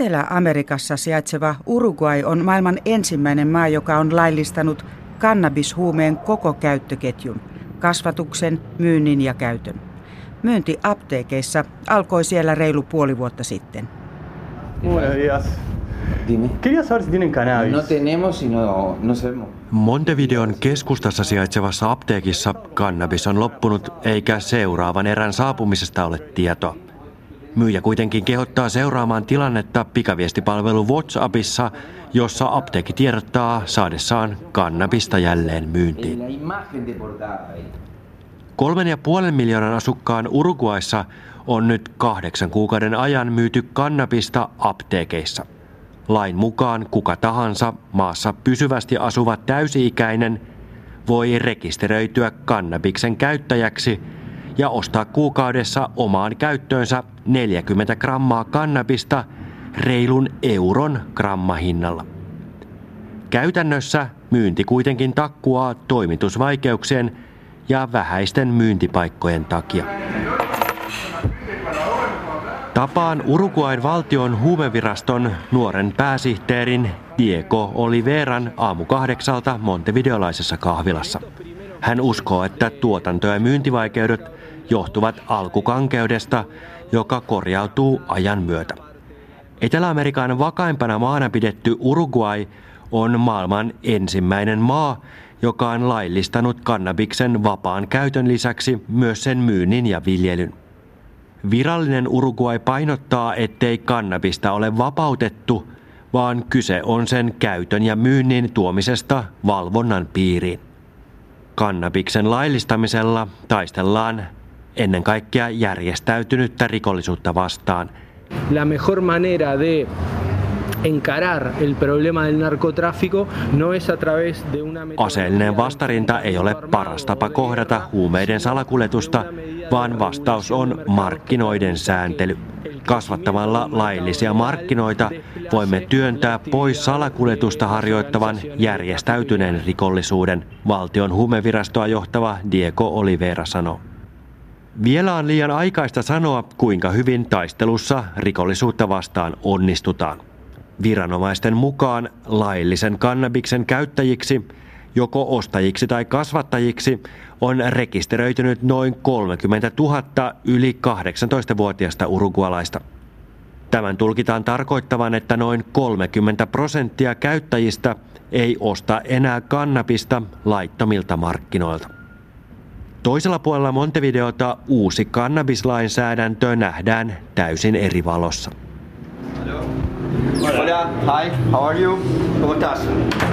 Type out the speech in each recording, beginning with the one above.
Etelä-Amerikassa sijaitseva Uruguay on maailman ensimmäinen maa, joka on laillistanut kannabishuumeen koko käyttöketjun, kasvatuksen, myynnin ja käytön. Myynti apteekeissa alkoi siellä reilu puoli vuotta sitten. No, no Montevideon keskustassa sijaitsevassa apteekissa kannabis on loppunut, eikä seuraavan erän saapumisesta ole tietoa. Myyjä kuitenkin kehottaa seuraamaan tilannetta pikaviestipalvelu WhatsAppissa, jossa apteekki tiedottaa saadessaan kannabista jälleen myyntiin. Kolmen ja puolen miljoonan asukkaan Uruguayssa on nyt kahdeksan kuukauden ajan myyty kannabista apteekeissa. Lain mukaan kuka tahansa maassa pysyvästi asuva täysi-ikäinen voi rekisteröityä kannabiksen käyttäjäksi ja ostaa kuukaudessa omaan käyttöönsä 40 grammaa kannabista reilun euron grammahinnalla. Käytännössä myynti kuitenkin takkuaa toimitusvaikeuksien ja vähäisten myyntipaikkojen takia. Tapaan Uruguain valtion huumeviraston nuoren pääsihteerin Diego Oliveran aamu kahdeksalta montevideolaisessa kahvilassa. Hän uskoo, että tuotanto- ja myyntivaikeudet johtuvat alkukankeudesta, joka korjautuu ajan myötä. Etelä-Amerikan vakaimpana maana pidetty Uruguay on maailman ensimmäinen maa, joka on laillistanut kannabiksen vapaan käytön lisäksi myös sen myynnin ja viljelyn. Virallinen Uruguay painottaa, ettei kannabista ole vapautettu, vaan kyse on sen käytön ja myynnin tuomisesta valvonnan piiriin. Kannabiksen laillistamisella taistellaan ennen kaikkea järjestäytynyttä rikollisuutta vastaan. La mejor manera de encarar el problema del narcotráfico no es a través de una Aseellinen vastarinta ei ole paras tapa kohdata huumeiden salakuljetusta, vaan vastaus on markkinoiden sääntely. Kasvattamalla laillisia markkinoita voimme työntää pois salakuljetusta harjoittavan järjestäytyneen rikollisuuden, valtion huumevirastoa johtava Diego Oliveira sanoi. Vielä on liian aikaista sanoa, kuinka hyvin taistelussa rikollisuutta vastaan onnistutaan. Viranomaisten mukaan laillisen kannabiksen käyttäjiksi, joko ostajiksi tai kasvattajiksi, on rekisteröitynyt noin 30 000 yli 18-vuotiaista urugualaista. Tämän tulkitaan tarkoittavan, että noin 30 prosenttia käyttäjistä ei osta enää kannabista laittomilta markkinoilta. Toisella puolella Montevideota uusi kannabislainsäädäntö nähdään täysin eri valossa. Hola, hi, how are you? ¿Cómo estás?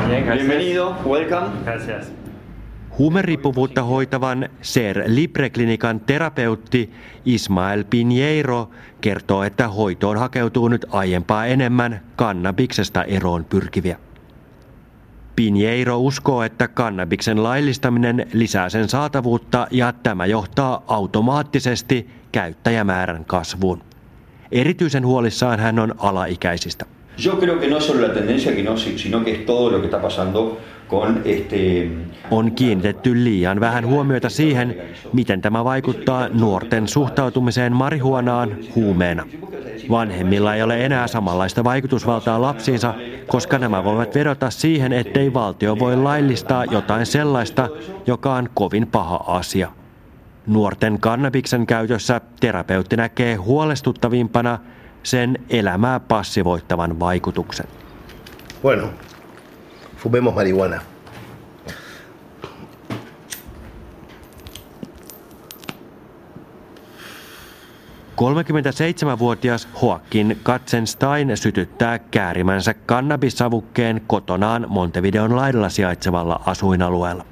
Bienvenido, welcome. Gracias. Huumeriippuvuutta hoitavan Ser Libre-klinikan terapeutti Ismael Pinheiro kertoo, että hoitoon hakeutuu nyt aiempaa enemmän kannabiksesta eroon pyrkiviä. Pinheiro uskoo, että kannabiksen laillistaminen lisää sen saatavuutta ja tämä johtaa automaattisesti käyttäjämäärän kasvuun. Erityisen huolissaan hän on alaikäisistä. Yo creo que no solo la tendencia, sino que es todo lo que está pasando. On kiinnitetty liian vähän huomiota siihen, miten tämä vaikuttaa nuorten suhtautumiseen marihuonaan huumeena. Vanhemmilla ei ole enää samanlaista vaikutusvaltaa lapsiinsa, koska nämä voivat vedota siihen, ettei valtio voi laillistaa jotain sellaista, joka on kovin paha asia. Nuorten kannabiksen käytössä terapeutti näkee huolestuttavimpana sen elämää passivoittavan vaikutuksen. Bueno, fumemos marihuana. 37-vuotias Joaquin Katzenstein sytyttää käärimänsä kannabissavukkeen kotonaan Montevideon laidalla sijaitsevalla asuinalueella.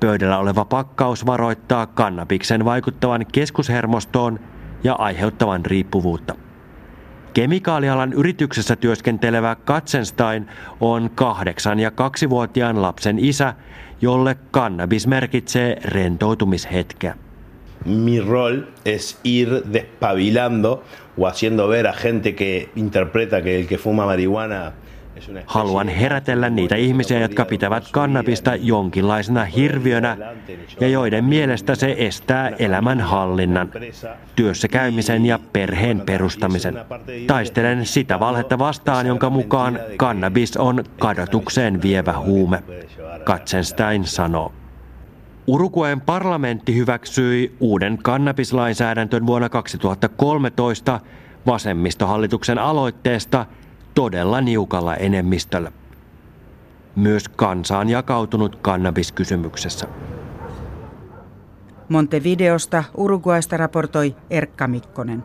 Pöydällä oleva pakkaus varoittaa kannabiksen vaikuttavan keskushermostoon ja aiheuttavan riippuvuutta. Kemikaalialan yrityksessä työskentelevä Katzenstein on kahdeksan- ja kaksivuotiaan lapsen isä, jolle kannabis merkitsee rentoutumishetkeä. Mi rol es ir despabilando o haciendo ver a gente que interpreta que el que fuma marihuana Haluan herätellä niitä ihmisiä, jotka pitävät kannabista jonkinlaisena hirviönä ja joiden mielestä se estää elämän hallinnan, työssä käymisen ja perheen perustamisen. Taistelen sitä valhetta vastaan, jonka mukaan kannabis on kadotukseen vievä huume, Katzenstein sanoo. Uruguayn parlamentti hyväksyi uuden kannabislainsäädäntön vuonna 2013 vasemmistohallituksen aloitteesta todella niukalla enemmistöllä. Myös kansa on jakautunut kannabiskysymyksessä. Montevideosta Uruguaysta raportoi Erkka Mikkonen.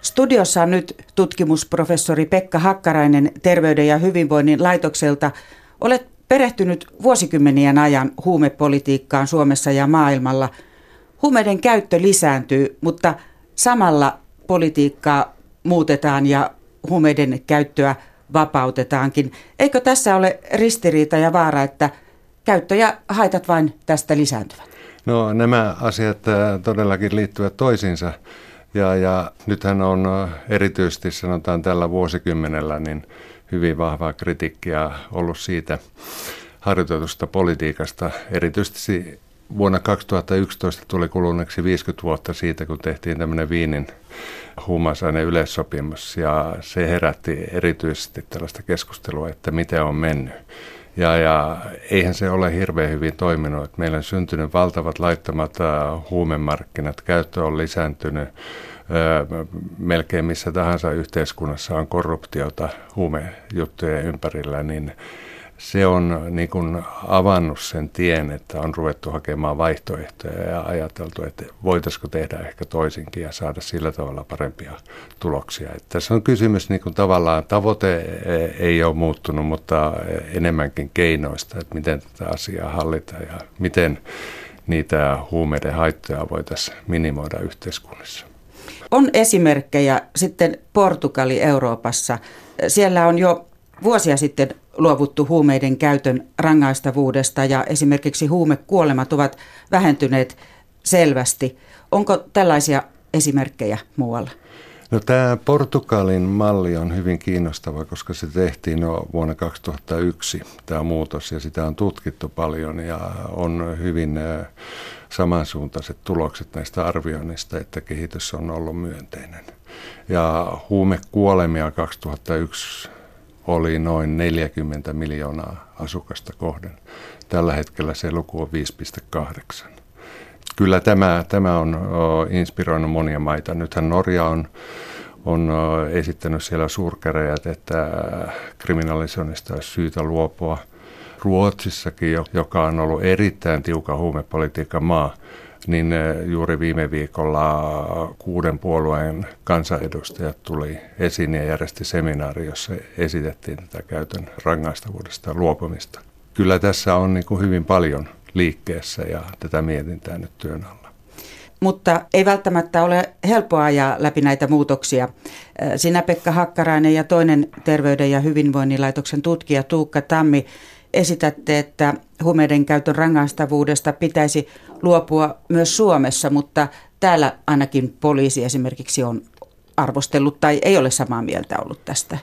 Studiossa on nyt tutkimusprofessori Pekka Hakkarainen Terveyden ja hyvinvoinnin laitokselta. Olet perehtynyt vuosikymmenien ajan huumepolitiikkaan Suomessa ja maailmalla. Huumeiden käyttö lisääntyy, mutta samalla politiikkaa muutetaan ja huumeiden käyttöä vapautetaankin. Eikö tässä ole ristiriita ja vaara, että käyttö ja haitat vain tästä lisääntyvät? No nämä asiat äh, todellakin liittyvät toisiinsa. Ja, ja nythän on äh, erityisesti sanotaan tällä vuosikymmenellä niin hyvin vahvaa kritiikkiä ollut siitä harjoitetusta politiikasta. Erityisesti vuonna 2011 tuli kuluneeksi 50 vuotta siitä, kun tehtiin tämmöinen Viinin huumausaineen yleissopimus ja se herätti erityisesti tällaista keskustelua, että miten on mennyt. Ja, ja eihän se ole hirveän hyvin toiminut. Että meillä on syntynyt valtavat laittomat huumemarkkinat, käyttö on lisääntynyt. Melkein missä tahansa yhteiskunnassa on korruptiota huumejuttujen ympärillä, niin se on niin kuin avannut sen tien, että on ruvettu hakemaan vaihtoehtoja ja ajateltu, että voitaisiko tehdä ehkä toisinkin ja saada sillä tavalla parempia tuloksia. Että tässä on kysymys niin kuin tavallaan, tavoite ei ole muuttunut, mutta enemmänkin keinoista, että miten tätä asiaa hallitaan ja miten niitä huumeiden haittoja voitaisiin minimoida yhteiskunnassa. On esimerkkejä sitten Portugali Euroopassa. Siellä on jo vuosia sitten luovuttu huumeiden käytön rangaistavuudesta ja esimerkiksi huumekuolemat ovat vähentyneet selvästi. Onko tällaisia esimerkkejä muualla? No, tämä Portugalin malli on hyvin kiinnostava, koska se tehtiin jo vuonna 2001, tämä muutos, ja sitä on tutkittu paljon ja on hyvin samansuuntaiset tulokset näistä arvioinnista, että kehitys on ollut myönteinen. Ja huumekuolemia 2001 oli noin 40 miljoonaa asukasta kohden. Tällä hetkellä se luku on 5,8. Kyllä tämä, tämä on inspiroinut monia maita. Nythän Norja on, on esittänyt siellä suurkäräjät, että kriminalisoinnista olisi syytä luopua. Ruotsissakin, joka on ollut erittäin tiukan huumepolitiikan maa, niin eh, juuri viime viikolla kuuden puolueen kansanedustajat tuli esiin ja järjesti seminaari, jossa esitettiin tätä käytön rangaistavuudesta luopumista. Kyllä tässä on niin kuin hyvin paljon liikkeessä ja tätä mietintää nyt työn alla. Mutta ei välttämättä ole helppoa ajaa läpi näitä muutoksia. Eh, sinä Pekka Hakkarainen ja toinen Terveyden ja hyvinvoinnin laitoksen tutkija Tuukka Tammi esitätte, että huumeiden käytön rangaistavuudesta pitäisi luopua myös Suomessa, mutta täällä ainakin poliisi esimerkiksi on arvostellut tai ei ole samaa mieltä ollut tästä.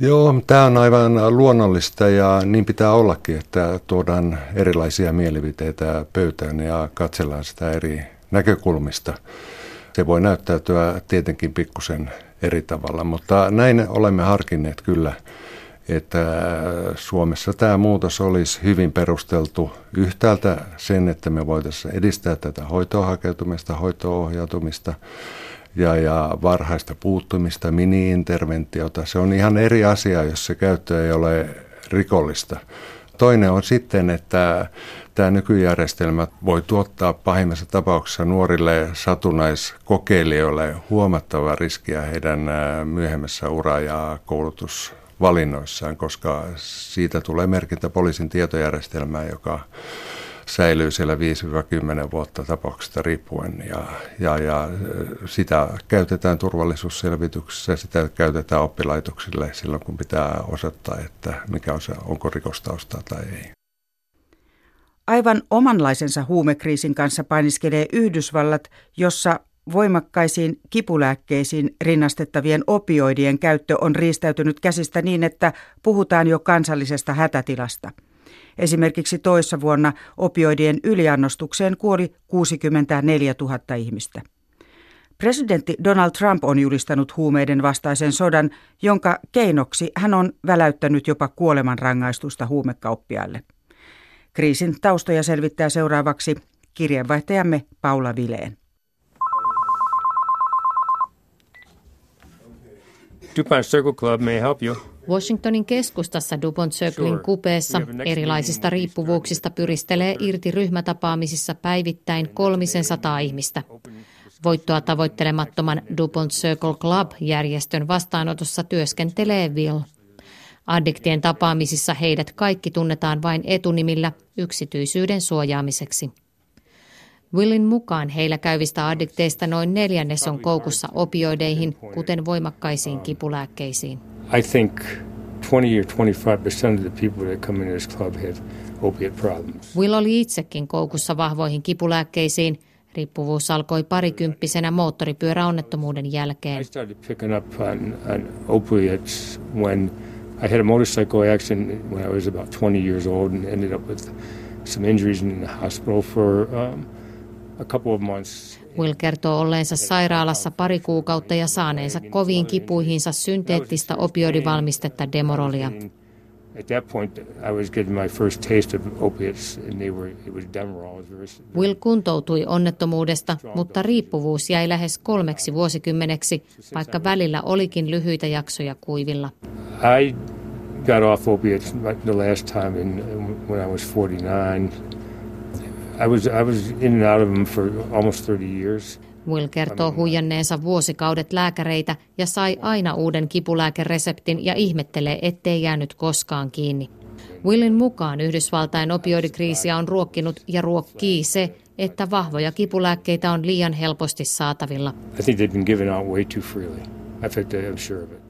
Joo, tämä on aivan luonnollista ja niin pitää ollakin, että tuodaan erilaisia mielipiteitä pöytään ja katsellaan sitä eri näkökulmista. Se voi näyttäytyä tietenkin pikkusen eri tavalla, mutta näin olemme harkinneet kyllä – että Suomessa tämä muutos olisi hyvin perusteltu yhtäältä sen, että me voitaisiin edistää tätä hoitoa hakeutumista, hoitoohjautumista ja, ja varhaista puuttumista, mini-interventiota. Se on ihan eri asia, jos se käyttö ei ole rikollista. Toinen on sitten, että tämä nykyjärjestelmä voi tuottaa pahimmassa tapauksessa nuorille satunnaiskokeilijoille huomattavaa riskiä heidän myöhemmässä ura- ja koulutus valinnoissaan, koska siitä tulee merkintä poliisin tietojärjestelmään, joka säilyy siellä 5-10 vuotta tapauksesta riippuen ja, ja, ja sitä käytetään turvallisuusselvityksessä, sitä käytetään oppilaitoksille silloin, kun pitää osoittaa, että mikä on se, onko rikostaustaa tai ei. Aivan omanlaisensa huumekriisin kanssa painiskelee Yhdysvallat, jossa voimakkaisiin kipulääkkeisiin rinnastettavien opioidien käyttö on riistäytynyt käsistä niin, että puhutaan jo kansallisesta hätätilasta. Esimerkiksi toissa vuonna opioidien yliannostukseen kuoli 64 000 ihmistä. Presidentti Donald Trump on julistanut huumeiden vastaisen sodan, jonka keinoksi hän on väläyttänyt jopa kuolemanrangaistusta huumekauppiaille. Kriisin taustoja selvittää seuraavaksi kirjeenvaihtajamme Paula Vileen. DuPont Circle Club may help you. Washingtonin keskustassa DuPont Circlein kupeessa erilaisista riippuvuuksista pyristelee irti ryhmätapaamisissa päivittäin kolmisen sataa ihmistä. Voittoa tavoittelemattoman DuPont Circle Club-järjestön vastaanotossa työskentelee Will. Addiktien tapaamisissa heidät kaikki tunnetaan vain etunimillä yksityisyyden suojaamiseksi. Willin mukaan heillä käyvistä addikteista noin neljännes on koukussa opioideihin, kuten voimakkaisiin kipulääkkeisiin. I think 20 or 25% of the people that come into this club have opiate problems. Will oli itsekin koukussa vahvoihin kipulääkkeisiin. Riippuvuus alkoi parikymppisenä moottoripyöräonnettomuuden jälkeen. I started picking up on, on opiates when I had a motorcycle accident when I was about 20 years old and ended up with some injuries in the hospital for um, a couple of months. Will kertoo olleensa sairaalassa pari kuukautta ja saaneensa koviin kipuihinsa synteettistä opioidivalmistetta Demorolia. Will kuntoutui onnettomuudesta, mutta riippuvuus jäi lähes kolmeksi vuosikymmeneksi, vaikka välillä olikin lyhyitä jaksoja kuivilla. I got off opiates the last time in, when I was 49. I was I was in and out of them for almost 30 years. Will kertoo huijanneensa vuosikaudet lääkäreitä ja sai aina uuden kipulääkereseptin ja ihmettelee, ettei jäänyt koskaan kiinni. Willin mukaan Yhdysvaltain opioidikriisiä on ruokkinut ja ruokkii se, että vahvoja kipulääkkeitä on liian helposti saatavilla. I think they've been given out way too freely. I'm sure of it.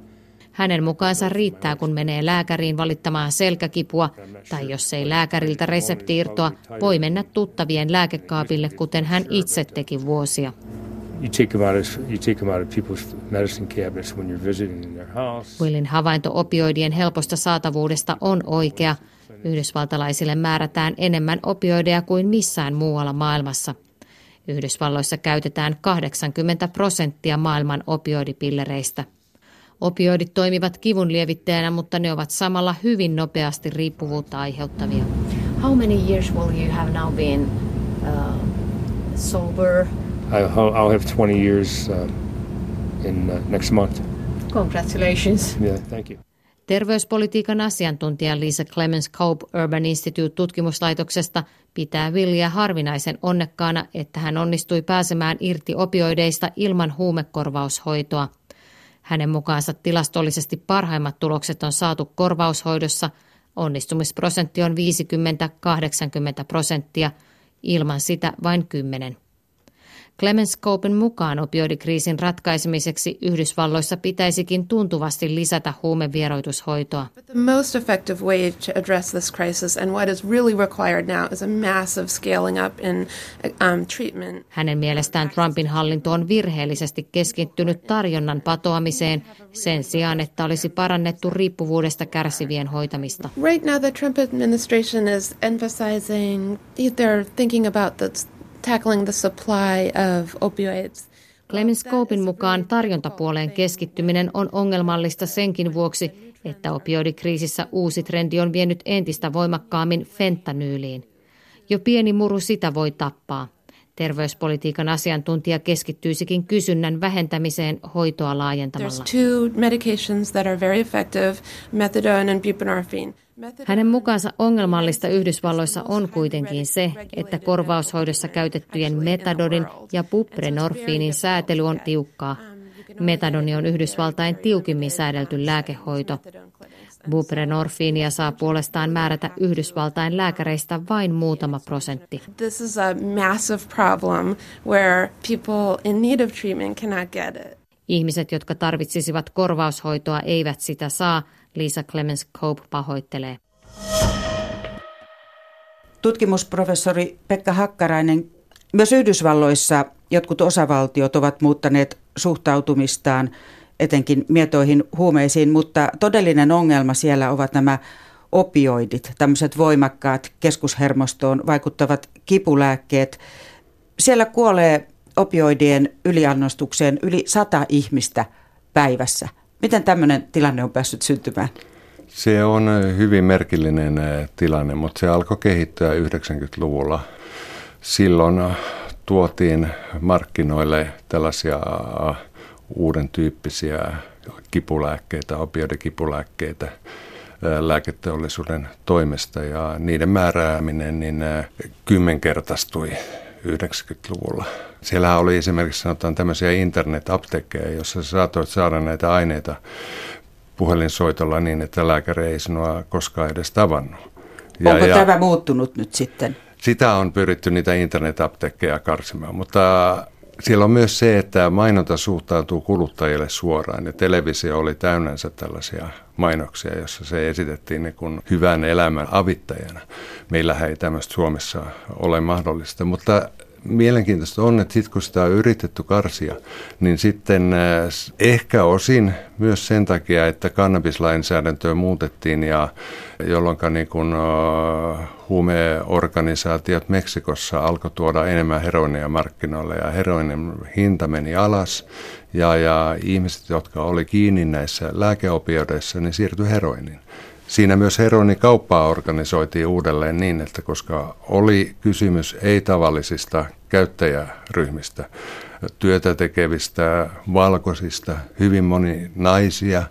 Hänen mukaansa riittää, kun menee lääkäriin valittamaan selkäkipua, tai jos ei lääkäriltä resepti irtoa, voi mennä tuttavien lääkekaapille, kuten hän itse teki vuosia. Willin havainto opioidien helposta saatavuudesta on oikea. Yhdysvaltalaisille määrätään enemmän opioideja kuin missään muualla maailmassa. Yhdysvalloissa käytetään 80 prosenttia maailman opioidipillereistä. Opioidit toimivat kivun lievittäjänä, mutta ne ovat samalla hyvin nopeasti riippuvuutta aiheuttavia. How many years will you have now been uh, sober? I, I'll have 20 years uh, in uh, next month. Congratulations. Yeah, thank you. Terveyspolitiikan asiantuntija Lisa Clemens Cope Urban Institute tutkimuslaitoksesta pitää Villiä harvinaisen onnekkaana, että hän onnistui pääsemään irti opioideista ilman huumekorvaushoitoa. Hänen mukaansa tilastollisesti parhaimmat tulokset on saatu korvaushoidossa. Onnistumisprosentti on 50-80 prosenttia, ilman sitä vain 10. Clemens Copen mukaan opioidikriisin ratkaisemiseksi Yhdysvalloissa pitäisikin tuntuvasti lisätä huumevieroitushoitoa. The most effective way to address this crisis and what is really required now is a massive scaling up in um, treatment. Hänen mielestään Trumpin hallinto on virheellisesti keskittynyt tarjonnan patoamiseen sen sijaan, että olisi parannettu riippuvuudesta kärsivien hoitamista. Right now the Trump administration is emphasizing they're thinking about the tackling the supply of opioids. Clemens Copein mukaan tarjontapuoleen keskittyminen on ongelmallista senkin vuoksi, että opioidikriisissä uusi trendi on vienyt entistä voimakkaammin fentanyyliin. Jo pieni muru sitä voi tappaa. Terveyspolitiikan asiantuntija keskittyisikin kysynnän vähentämiseen hoitoa laajentamalla. Hänen mukaansa ongelmallista Yhdysvalloissa on kuitenkin se, että korvaushoidossa käytettyjen metadodin ja buprenorfiinin säätely on tiukkaa. Metadoni on Yhdysvaltain tiukimmin säädelty lääkehoito. Buprenorfiinia saa puolestaan määrätä Yhdysvaltain lääkäreistä vain muutama prosentti. This is a massive problem where people in need of treatment cannot get it. Ihmiset, jotka tarvitsisivat korvaushoitoa, eivät sitä saa, Lisa Clemens Cope pahoittelee. Tutkimusprofessori Pekka Hakkarainen, Myös Yhdysvalloissa jotkut osavaltiot ovat muuttaneet suhtautumistaan etenkin mietoihin huumeisiin, mutta todellinen ongelma siellä ovat nämä opioidit, tämmöiset voimakkaat keskushermostoon vaikuttavat kipulääkkeet. Siellä kuolee opioidien yliannostukseen yli sata ihmistä päivässä. Miten tämmöinen tilanne on päässyt syntymään? Se on hyvin merkillinen tilanne, mutta se alkoi kehittyä 90-luvulla. Silloin tuotiin markkinoille tällaisia uuden tyyppisiä kipulääkkeitä, opioidikipulääkkeitä lääketeollisuuden toimesta ja niiden määrääminen niin kymmenkertaistui 90-luvulla. Siellä oli esimerkiksi sanotaan tämmöisiä internet-apteekkeja, joissa saatoit saada näitä aineita puhelinsoitolla niin, että lääkäri ei sinua koskaan edes tavannut. Ja, Onko ja tämä muuttunut nyt sitten? Sitä on pyritty niitä internet-apteekkeja karsimaan, mutta siellä on myös se, että mainonta suhtautuu kuluttajille suoraan ja televisio oli täynnänsä tällaisia mainoksia, jossa se esitettiin niin kuin hyvän elämän avittajana. Meillähän ei tämmöistä Suomessa ole mahdollista, mutta mielenkiintoista on, että sitten kun sitä on yritetty karsia, niin sitten äh, ehkä osin myös sen takia, että kannabislainsäädäntöä muutettiin ja jolloin niin kun, uh, huumeorganisaatiot Meksikossa alkoi tuoda enemmän heroinia markkinoille ja heroinin hinta meni alas ja, ja ihmiset, jotka oli kiinni näissä lääkeopioideissa, niin siirtyi heroiniin. Siinä myös heroinikauppaa organisoitiin uudelleen niin, että koska oli kysymys ei-tavallisista käyttäjäryhmistä, työtä tekevistä, valkoisista, hyvin moni naisia,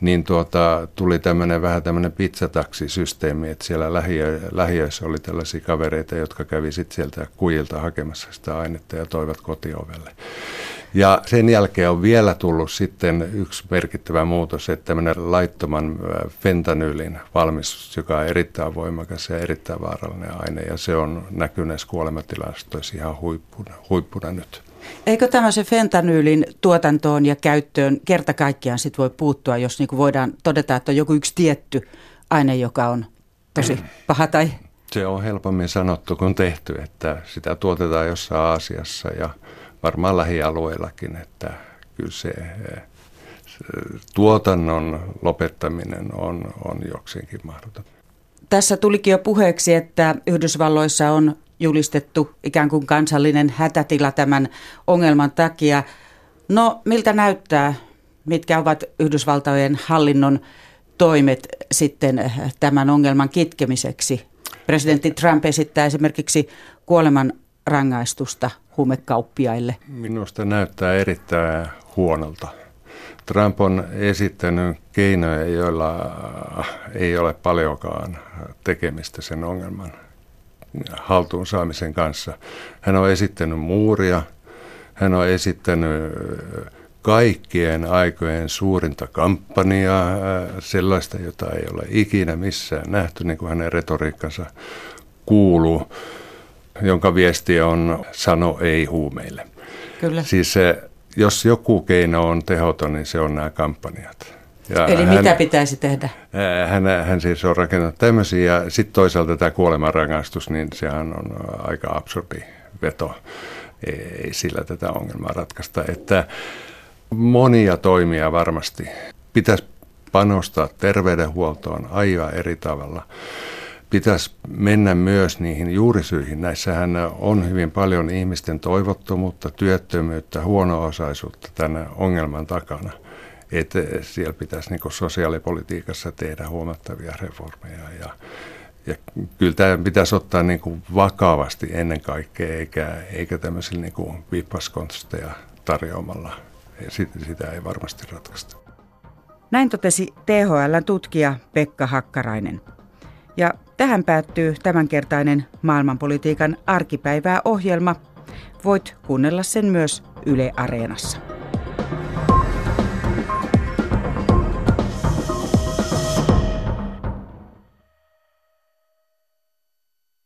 niin tuota, tuli tämmöinen vähän tämmöinen pizzataksisysteemi, että siellä lähiö, lähiöissä oli tällaisia kavereita, jotka kävi sitten sieltä kujilta hakemassa sitä ainetta ja toivat kotiovelle. Ja sen jälkeen on vielä tullut sitten yksi merkittävä muutos, että tämmöinen laittoman fentanylin valmistus, joka on erittäin voimakas ja erittäin vaarallinen aine, ja se on näkynyt kuolematilastoissa ihan huippuna, huippuna nyt. Eikö tämmöisen fentanyylin tuotantoon ja käyttöön kerta kaikkiaan sit voi puuttua, jos niin voidaan todeta, että on joku yksi tietty aine, joka on tosi paha tai... Se on helpommin sanottu kuin tehty, että sitä tuotetaan jossain Aasiassa ja varmaan lähialueillakin, että kyllä se, se tuotannon lopettaminen on, on jokseenkin mahdoton. Tässä tulikin jo puheeksi, että Yhdysvalloissa on julistettu ikään kuin kansallinen hätätila tämän ongelman takia. No miltä näyttää, mitkä ovat Yhdysvaltojen hallinnon toimet sitten tämän ongelman kitkemiseksi? Presidentti Trump esittää esimerkiksi kuoleman rangaistusta huumekauppiaille? Minusta näyttää erittäin huonolta. Trump on esittänyt keinoja, joilla ei ole paljonkaan tekemistä sen ongelman haltuun saamisen kanssa. Hän on esittänyt muuria, hän on esittänyt kaikkien aikojen suurinta kampanjaa, sellaista, jota ei ole ikinä missään nähty, niin kuin hänen retoriikkansa kuuluu jonka viesti on sano ei huumeille. Kyllä. Siis se, jos joku keino on tehoton, niin se on nämä kampanjat. Ja Eli hän, mitä pitäisi tehdä? Hän, hän siis on rakentanut tämmöisiä, ja sitten toisaalta tämä kuolemanrangaistus, niin sehän on aika absurdi veto. Ei sillä tätä ongelmaa ratkaista. Että monia toimia varmasti pitäisi panostaa terveydenhuoltoon aivan eri tavalla pitäisi mennä myös niihin juurisyihin. Näissähän on hyvin paljon ihmisten toivottomuutta, työttömyyttä, huono-osaisuutta tämän ongelman takana. Että siellä pitäisi niin sosiaalipolitiikassa tehdä huomattavia reformeja ja, ja kyllä tämä pitäisi ottaa niin kuin vakavasti ennen kaikkea, eikä, eikä tämmöisillä niin vippaskonsteja tarjoamalla. Sitä, sitä ei varmasti ratkaista. Näin totesi THL-tutkija Pekka Hakkarainen. Ja tähän päättyy tämänkertainen maailmanpolitiikan arkipäivää ohjelma. Voit kuunnella sen myös Yle Areenassa.